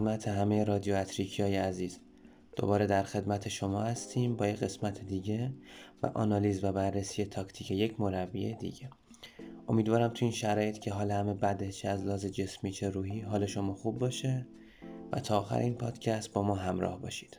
خدمت همه رادیو اتریکی های عزیز. دوباره در خدمت شما هستیم با یک قسمت دیگه و آنالیز و بررسی تاکتیک یک مربی دیگه. امیدوارم تو این شرایط که حال همه بده چه از لحاظ جسمی چه روحی حال شما خوب باشه و تا آخر این پادکست با ما همراه باشید.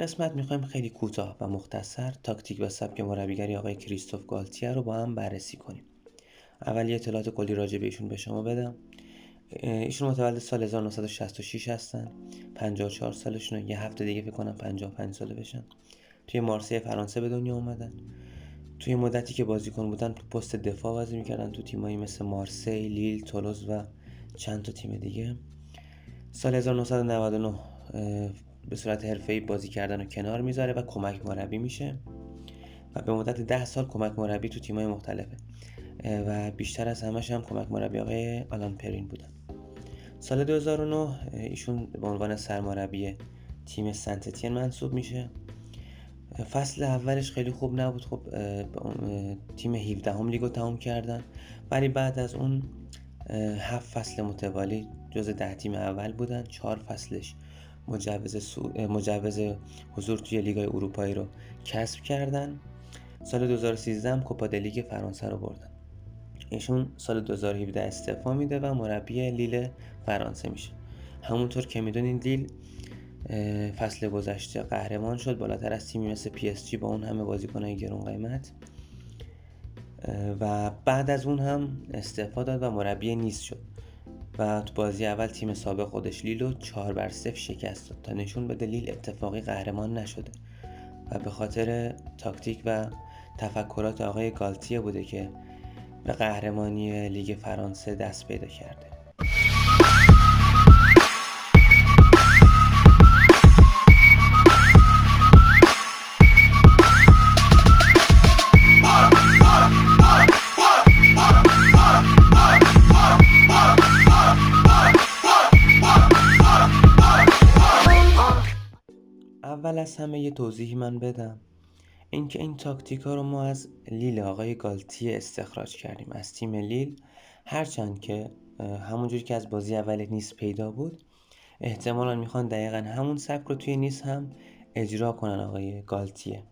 قسمت می‌خوایم خیلی کوتاه و مختصر تاکتیک و سبک مربیگری آقای کریستوف گالتیه رو با هم بررسی کنیم. اول یه اطلاعات کلی راجع به ایشون به شما بدم. ایشون متولد سال 1966 هستن. 54 سالشون یه هفته دیگه فکر کنم 55 ساله بشن. توی مارسی فرانسه به دنیا اومدن. توی مدتی که بازیکن بودن تو پست دفاع بازی می‌کردن تو تیمایی مثل مارسی، لیل، تولوز و چند تا تیم دیگه. سال 1999 به صورت حرفه‌ای بازی کردن رو کنار می‌ذاره و کمک مربی میشه. و به مدت ده سال کمک مربی تو تیمای مختلفه. و بیشتر از همش هم کمک مربی آقای آلان پرین بودن. سال 2009 ایشون به عنوان سرمربی تیم سنتتین منصوب میشه. فصل اولش خیلی خوب نبود. خب تیم 17 هم لیگو تمام کردن. ولی بعد از اون هفت فصل متوالی جز ده تیم اول بودن. چهار فصلش مجوز, سو... مجوز حضور توی لیگای اروپایی رو کسب کردن. سال 2013 هم کوپا لیگ فرانسه رو بردن. ایشون سال 2017 استعفا میده و مربی لیل فرانسه میشه. همونطور که می‌دونین لیل فصل گذشته قهرمان شد بالاتر از تیمی مثل پی اس جی با اون همه بازیکنهای گرون قیمت. و بعد از اون هم استعفا داد و مربی نیست شد. و تو بازی اول تیم سابق خودش لیلو چهار بر صفر شکست داد تا نشون بده لیل اتفاقی قهرمان نشده و به خاطر تاکتیک و تفکرات آقای گالتیه بوده که به قهرمانی لیگ فرانسه دست پیدا کرده. اول از همه یه توضیحی من بدم. اینکه این تاکتیک ها رو ما از لیل آقای گالتیه استخراج کردیم. از تیم لیل. هرچند که همونجوری که از بازی اول نیس پیدا بود احتمالا می‌خوان دقیقا همون سبک رو توی نیس هم اجرا کنن آقای گالتیه.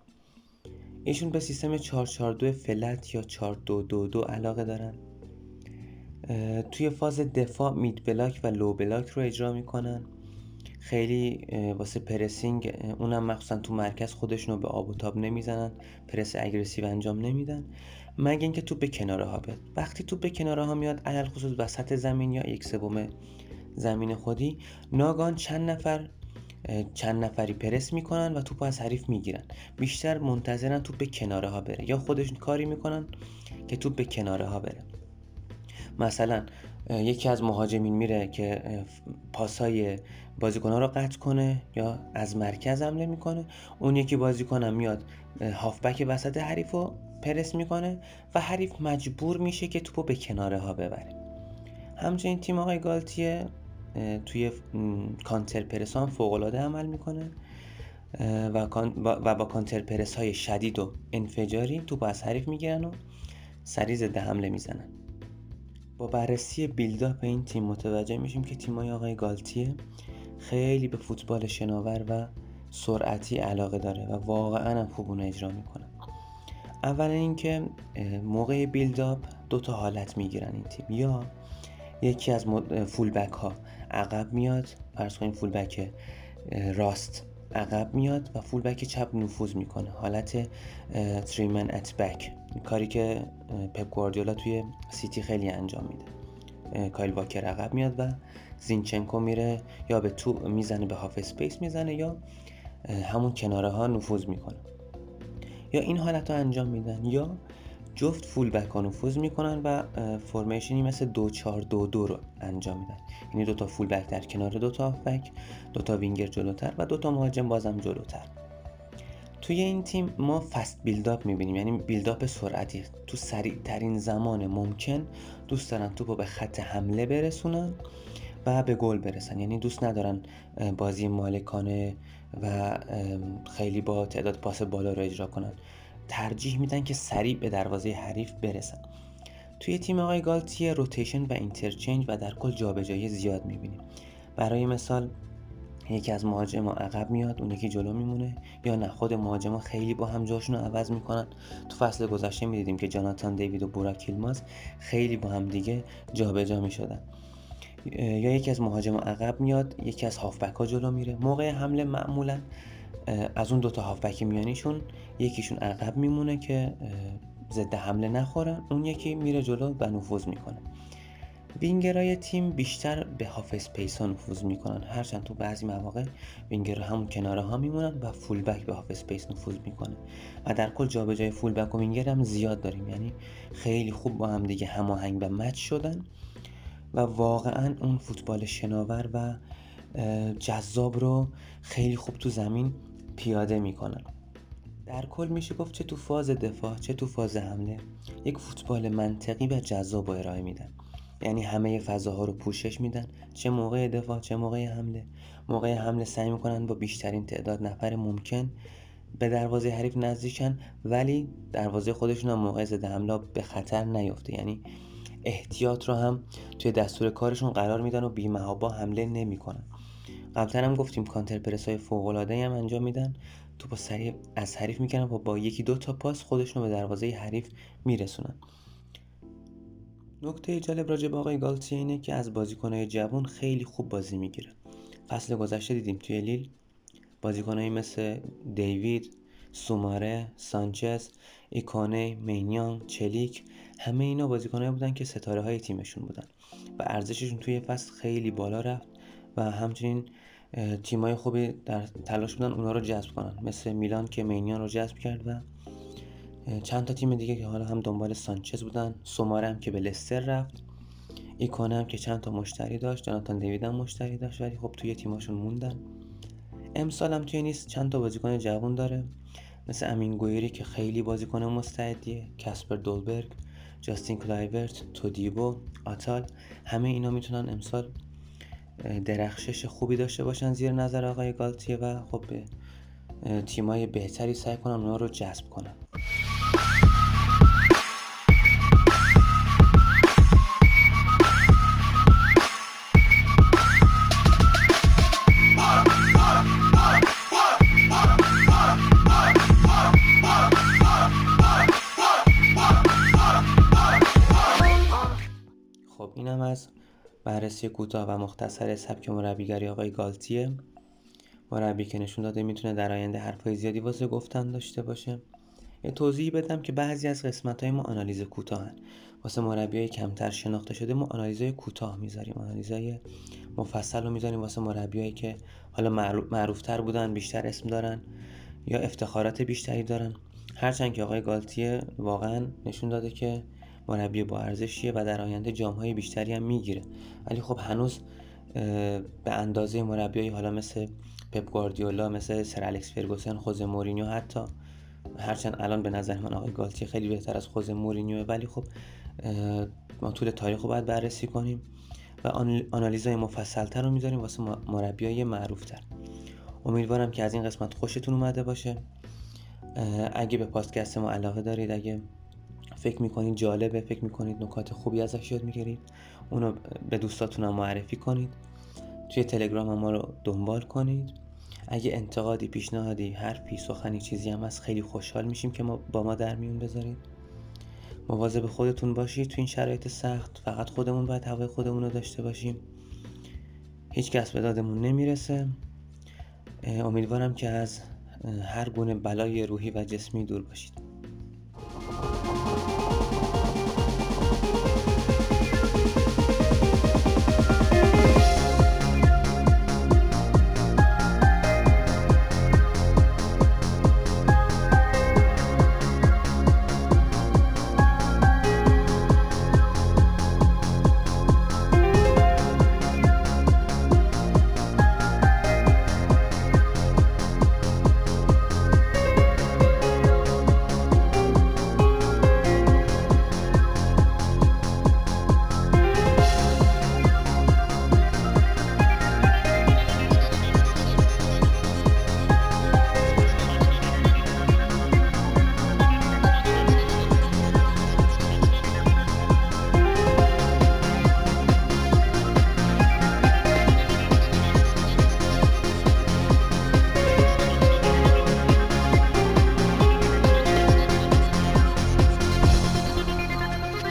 ایشون به سیستم 442 flat یا 4222 علاقه دارن. توی فاز دفاع mid block و low block رو اجرا می‌کنن. خیلی واسه pressing اونم مخصوصا تو مرکز خودشونو به آب و تاب نمی‌زنن press aggressive انجام نمیدن. مگه اینکه توپ به کناره ها بیاد. وقتی توپ به کناره ها میاد علی الخصوص وسط زمین یا یک سوم زمین خودی ناگهان چند نفر چند نفری پرس می‌کنن و توپ از حریف می‌گیرن. بیشتر منتظرن توپ به کناره ها بره. یا خودشون کاری می‌کنن که توپ به کناره ها بره. مثلا یکی از مهاجمین میره که پاسای ها رو قطع کنه یا از مرکز حمله می‌کنه. اون یکی بازیکنم میاد هافبک وسط حریف رو پرس می‌کنه و حریف مجبور میشه که توپو به کناره ها ببره. همچنین تیم آقای گالتیه توی کانتر پرس هم فوق العاده عمل می‌کنه و, با کانتر پرس های شدید و انفجاری توپ از حریف می‌گیرن و سریع ضد حمله می‌زنن. با بررسی بیلداپ این تیم متوجه میشیم که تیمای آقای گالتیه خیلی به فوتبال شناور و سرعتی علاقه داره و واقعا هم خوب اون اجرا می‌کنه. اولا اینکه موقع بیلداپ دو تا حالت می‌گیرن این تیم. یا یکی از فولبک ها عقب میاد فرض کنیم فولبک راست عقب میاد و فولبک چپ نفوذ می‌کنه. حالت three man at back کاری که پپ گواردیولا توی سیتی خیلی انجام میده. کایل واکر عقب میاد و زینچنکو میره یا به تو می‌زنه به half space می‌زنه یا همون کناره ها نفوذ می‌کنه. یا این حالت رو انجام میدن یا جفت full back ها نفوذ می‌کنن و formation ی مثل دو چار دو دو رو انجام میدن. یعنی دوتا full back در کنار دوتا هاف بک دوتا وینگر جلوتر و دوتا مهاجم بازم جلوتر. توی این تیم ما fast build up می‌بینیم یعنی build up سرعتی. تو سریع ترین زمان ممکن دوست دارن توپو به خط حمله برسونن و به گل برسن. یعنی دوست ندارن بازی مالکانه و خیلی با تعداد پاس بالا رو اجرا کنن. ترجیح میدن که سریع به دروازه حریف برسن. توی تیم آقای گالتیه rotation و interchange و در کل جابجایی زیاد می‌بینیم. برای مثال یکی از مهاجما عقب میاد اون یکی جلو میمونه. یا نه خود مهاجما خیلی با هم جاشون رو عوض می‌کنن. تو فصل گذشته می‌دیدیم که جاناتان دیوید و بورا کیلماز خیلی با هم دیگه جابجا می‌شدن. یا یکی از مهاجما عقب میاد یکی از هافبک ها جلو میره. موقع حمله معمولا از اون دوتا هافبک میانیشون یکیشون عقب میمونه که ضد حمله نخورن اون یکی میره جلو و نفوذ می‌کنه. وینگرای تیم بیشتر به half space ها نفوذ می‌کنن. هرچند تو بعضی مواقع وینگر همون کناره ها میمونن و full back به half space نفوذ می‌کنه. و در کل جابجایی full back و وینگر هم زیاد داریم. یعنی خیلی خوب با هم دیگه هماهنگ و match شدن. و واقعا اون فوتبال شناور و جذاب رو خیلی خوب تو زمین پیاده می‌کنن. در کل میشه گفت چه تو فاز دفاع چه تو فاز حمله یک فوتبال منطقی و جذاب ارائه میدن. یعنی همه فضاها رو پوشش میدن. چه موقع دفاع چه موقع حمله. موقع حمله سعی می‌کنن با بیشترین تعداد نفر ممکن به دروازه حریف نزدیکن ولی دروازه خودشون هم موقع ضد حمله به خطر نیفته یعنی احتیاط رو هم توی دستور کارشون قرار میدن و بیمهابا حمله نمی‌کنن. قبلا هم گفتیم کانتر پرس های فوق هم انجام میدن. تو با سریع از حریف می‌کنن و با یکی دو تا پاس خودشون به دروازه حریف میرسونن. نکته جالب راجع به آقای گالتیه اینه که از بازیکنهای جوان خیلی خوب بازی می‌گیره. فصل گذشته دیدیم توی لیل بازیکنهایی مثل دیوید سوماره سانچز ایکانه مینیان چلیک همه اینا بازیکنهایی بودن که ستاره های تیمشون بودن و ارزششون توی فصل خیلی بالا رفت و همچنین تیمای خوبی در تلاش بودن اونا رو جذب کنن. مثل میلان که مینیان رو جذب کرد و چند تا تیم دیگه که حالا هم دنبال سانچز بودن سوماره هم که به لستر رفت. ایکونه هم که چند تا مشتری داشت جاناتان دیوید هم مشتری داشت ولی خب توی تیماشون موندن. امسال هم توی نیس چند تا بازیکن جوان داره. مثل امین گویری که خیلی بازیکن مستعدیه. کاسپر دولبرگ جاستین کلایورت تودیبو آتال همه اینا می‌تونن امسال درخشش خوبی داشته باشن زیر نظر آقای گالتیه و خب تیمای بهتری سعی کنن اونا رو جذب کنن. بررسی کوتاه و مختصر سبک مربیگری آقای گالتیه. مربی که نشون داده می‌تونه در آینده حرفای زیادی واسه گفتن داشته باشه. یه توضیحی بدم که بعضی از قسمت های ما آنالیز کوتاهن. واسه مربی کمتر شناخته شده ما آنالیزهای کوتاه می‌ذاریم. آنالیزهای مفصل رو می‌ذاریم واسه مربیایی که حالا معروفتر بودن بیشتر اسم دارن یا افتخارات بیشتری دارن. هرچند که آقای گالتیه واقعا نشون داده که مربی با ارزشیه و در آینده جامهای بیشتری هم می‌گیره. ولی خب هنوز به اندازه مربیایی حالا مثل پپ گواردیولا مثل سر الکس فرگوسن خوزه مورینیو حتی هرچند الان به نظر من آقای گالتی خیلی بهتر از خوزه مورینیو ولی خب ما طول تاریخ رو باید بررسی کنیم و آنالیزهای مفصلتر رو می‌ذاریم واسه مربیای معروفتر. امیدوارم که از این قسمت خوشتون اومده باشه. اگه به پادکست ما علاقه دارید اگه فکر می‌کنید جالبه فکر می‌کنید نکات خوبی ازش یاد می‌گیرید. اونو به دوستاتون هم معرفی کنید. توی تلگرام ما رو دنبال کنید. اگه انتقادی پیشنهادی حرفی سخنی چیزی هم هست خیلی خوشحال میشیم که ما با ما در میون بذارید. مواظب خودتون باشید تو این شرایط سخت. فقط خودمون باید هوای خودمون رو داشته باشیم. هیچ کس به دادمون نمی‌رسه. امیدوارم که از هر گونه بلای روحی و جسمی دور باشید.